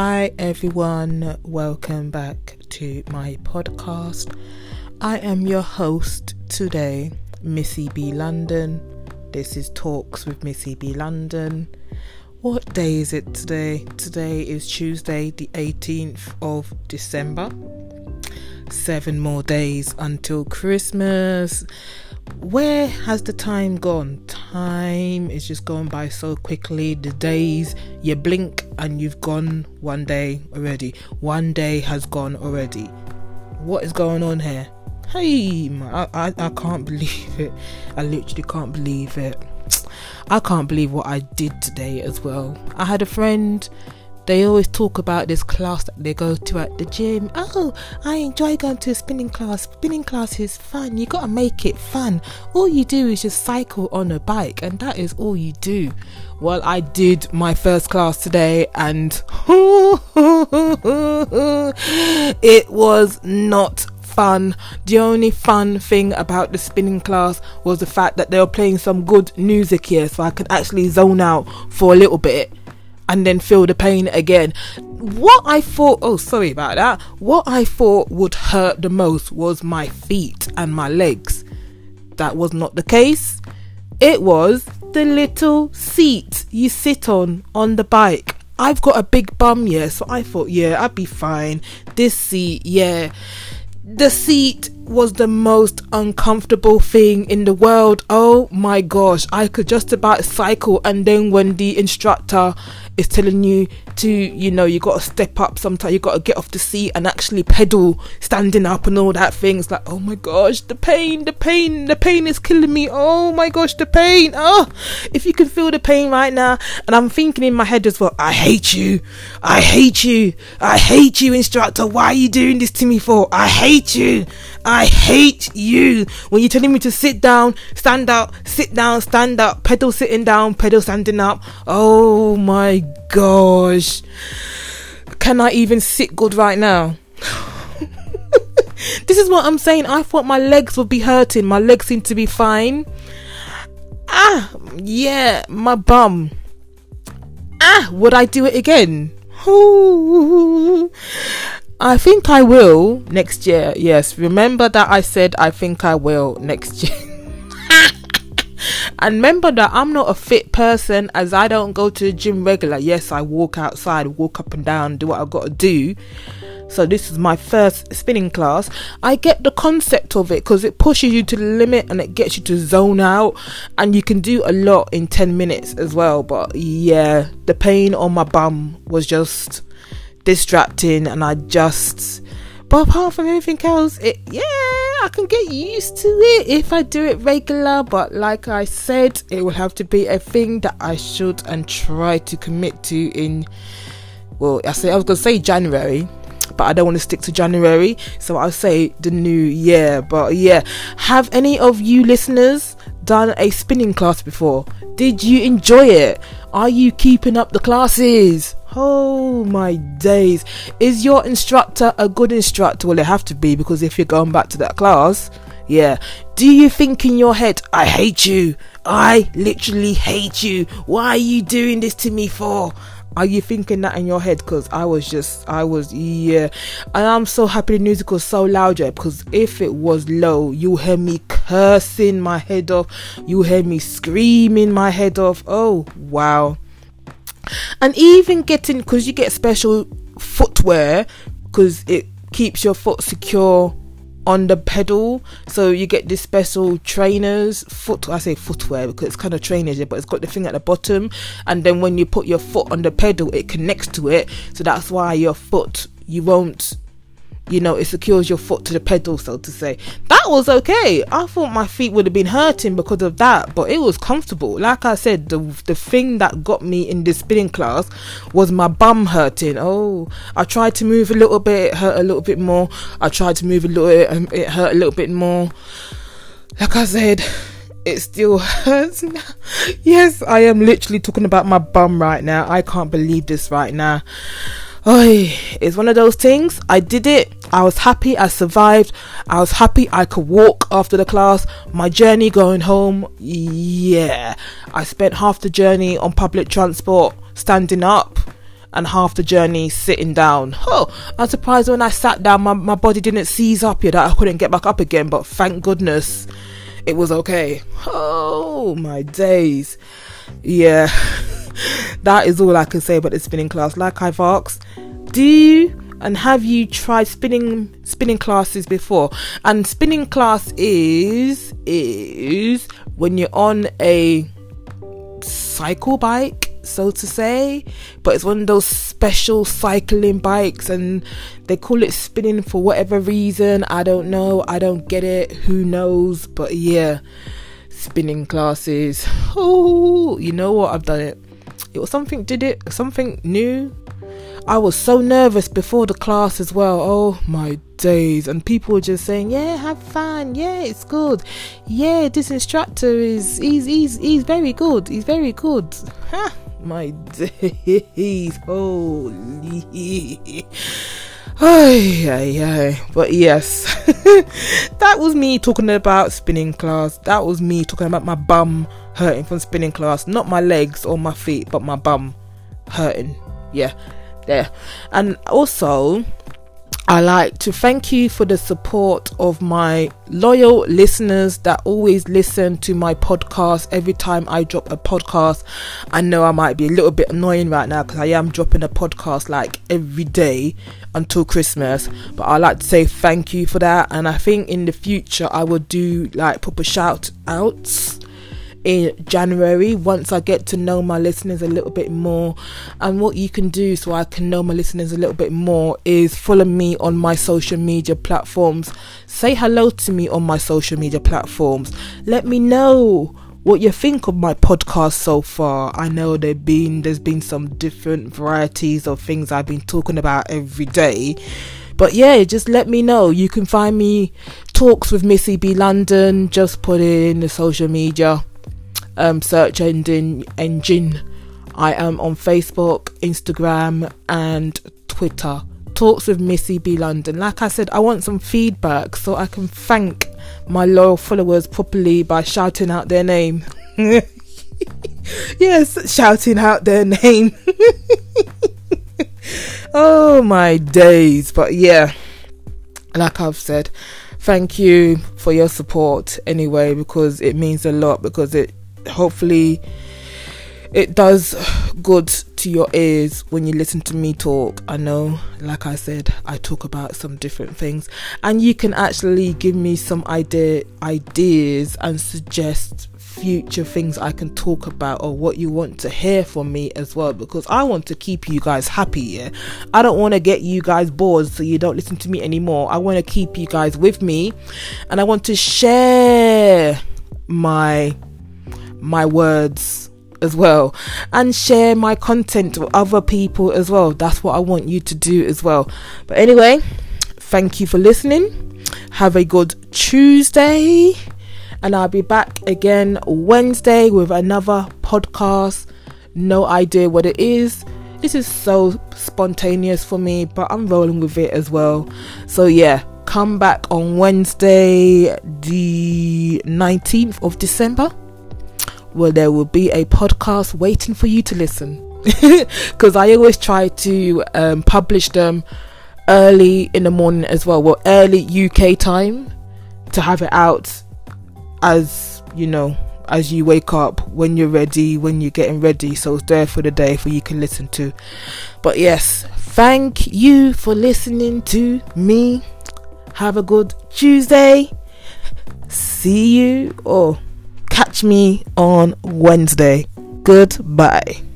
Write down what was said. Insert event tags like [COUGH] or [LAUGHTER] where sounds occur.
Hi, everyone. Welcome back to my podcast. I am your host today, Missy B. London. This is Talks with Missy B. London. What day is it today? Today is Tuesday, the 18th of December. Seven more days until Christmas. Where has the time gone? Time is just going by so quickly. The days, you blink and you've gone one day already. One day has gone already. What is going on here? Hey, I, I, I can't [LAUGHS] believe it. I literally can't believe it. I can't believe what I did today as well. I had a friend they always talk about this class that they go to at the gym. Oh, I enjoy going to a spinning class. Spinning class is fun. You gotta make it fun. All you do is just cycle on a bike, and that is all you do. Well, I did my first class today, and [LAUGHS] it was not fun. The only fun thing about the spinning class was the fact that they were playing some good music here, so I could actually zone out for a little bit and then feel the pain again. What I thought, oh, sorry about that. What I thought would hurt the most was my feet and my legs. That was not the case. It was the little seat you sit on on the bike. I've got a big bum, yeah, so I thought, yeah, I'd be fine. This seat, yeah. The seat was the most uncomfortable thing in the world. Oh my gosh, I could just about cycle, and then when the instructor is telling you to, you know, you got to step up sometimes, you got to get off the seat and actually pedal standing up and all that thing. It's like, oh my gosh, the pain, the pain, the pain is killing me. Oh my gosh, the pain. Oh, if you can feel the pain right now. And I'm thinking in my head as well, I hate you. I hate you. I hate you, instructor. Why are you doing this to me for? I hate you. Hate you when you're telling me to sit down, stand up, sit down, stand up, pedal sitting down, pedal standing up. Oh my gosh. Can I even sit good right now? [LAUGHS] this is what I'm saying. I thought my legs would be hurting. My legs seem to be fine. Ah, yeah, my bum. Ah, would I do it again? I think I will next year. Yes, remember that I said I think I will next year. [LAUGHS] and remember that I'm not a fit person as I don't go to the gym regular. Yes, I walk outside, walk up and down, do what I've got to do. So this is my first spinning class. I get the concept of it because it pushes you to the limit and it gets you to zone out and you can do a lot in 10 minutes as well. But yeah, the pain on my bum was just distracting and I just but apart from everything else it yeah I can get used to it if I do it regular. But like I said it will have to be a thing that I should and try to commit to in well I say I was gonna say January but I don't want to stick to January. So I'll say the new year. But yeah have any of you listeners done a spinning class before? Did you enjoy it? Are you keeping up the classes Oh my days. Is your instructor a good instructor? Well, it have to be because if you're going back to that class, yeah. Do you think in your head, I hate you? I literally hate you. Why are you doing this to me for? Are you thinking that in your head? Because I was just, I was, yeah. And I'm so happy the music was so loud, yeah. Because if it was low, you hear me cursing my head off. You hear me screaming my head off. Oh, wow and even getting because you get special footwear because it keeps your foot secure on the pedal. So you get this special trainers foot I say footwear because it's kind of trainers but it's got the thing at the bottom. And then when you put your foot on the pedal it connects to it. So that's why your foot you won't you know, it secures your foot to the pedal, so to say. That was okay. I thought my feet would have been hurting because of that, but it was comfortable. Like I said, the the thing that got me in this spinning class was my bum hurting. Oh, I tried to move a little bit, it hurt a little bit more. I tried to move a little bit, um, it hurt a little bit more. Like I said, it still [LAUGHS] hurts. Yes, I am literally talking about my bum right now. I can't believe this right now. Oh, it's one of those things. I did it. I was happy I survived. I was happy I could walk after the class. My journey going home, yeah. I spent half the journey on public transport standing up and half the journey sitting down. Oh, I'm surprised when I sat down, my, my body didn't seize up yet that I couldn't get back up again, but thank goodness it was okay. Oh my days. Yeah, [LAUGHS] that is all I can say about the spinning class. Like I've asked, do you and have you tried spinning spinning classes before? And spinning class is is when you're on a cycle bike, so to say, but it's one of those special cycling bikes and they call it spinning for whatever reason. I don't know. I don't get it. Who knows? But yeah, spinning classes. [LAUGHS] Oh, you know what? I've done it. It was something did it, something new. I was so nervous before the class as well. Oh my days. And people were just saying, Yeah, have fun. Yeah, it's good. Yeah, this instructor is he's he's he's very good. He's very good. Ha, my days. [LAUGHS] Holy Ay, ay, ay. But yes, [LAUGHS] that was me talking about spinning class. That was me talking about my bum hurting from spinning class. Not my legs or my feet, but my bum hurting. Yeah, there. And also, I like to thank you for the support of my loyal listeners that always listen to my podcast every time I drop a podcast. I know I might be a little bit annoying right now because I am dropping a podcast like every day until Christmas, but I like to say thank you for that. And I think in the future I will do like proper shout outs in January once I get to know my listeners a little bit more. And what you can do so I can know my listeners a little bit more is follow me on my social media platforms. Say hello to me on my social media platforms. Let me know what you think of my podcast so far. I know there been there's been some different varieties of things I've been talking about every day. But yeah, just let me know. You can find me talks with Missy B London. Just put it in the social media um, search engine engine. I am on Facebook, Instagram, and Twitter. Talks with Missy B London. Like I said, I want some feedback so I can thank my loyal followers properly by shouting out their name. [LAUGHS] yes, shouting out their name. [LAUGHS] oh my days. But yeah, like I've said, thank you for your support anyway because it means a lot because it hopefully it does good to your ears when you listen to me talk. I know, like I said, I talk about some different things, and you can actually give me some idea ideas and suggest future things I can talk about or what you want to hear from me as well because I want to keep you guys happy yeah? I don't want to get you guys bored so you don't listen to me anymore. I want to keep you guys with me and I want to share my my words as well and share my content with other people as well. That's what I want you to do as well. But anyway, thank you for listening. Have a good Tuesday. And I'll be back again Wednesday with another podcast. No idea what it is. This is so spontaneous for me, but I'm rolling with it as well. So, yeah, come back on Wednesday, the 19th of December where there will be a podcast waiting for you to listen. [LAUGHS] Because I always try to um, publish them early in the morning as well, well, early UK time to have it out as you know, as you wake up, when you're ready, when you're getting ready. So it's there for the day for you can listen to. But yes, thank you for listening to me. Have a good Tuesday. See you or catch me on Wednesday. Goodbye.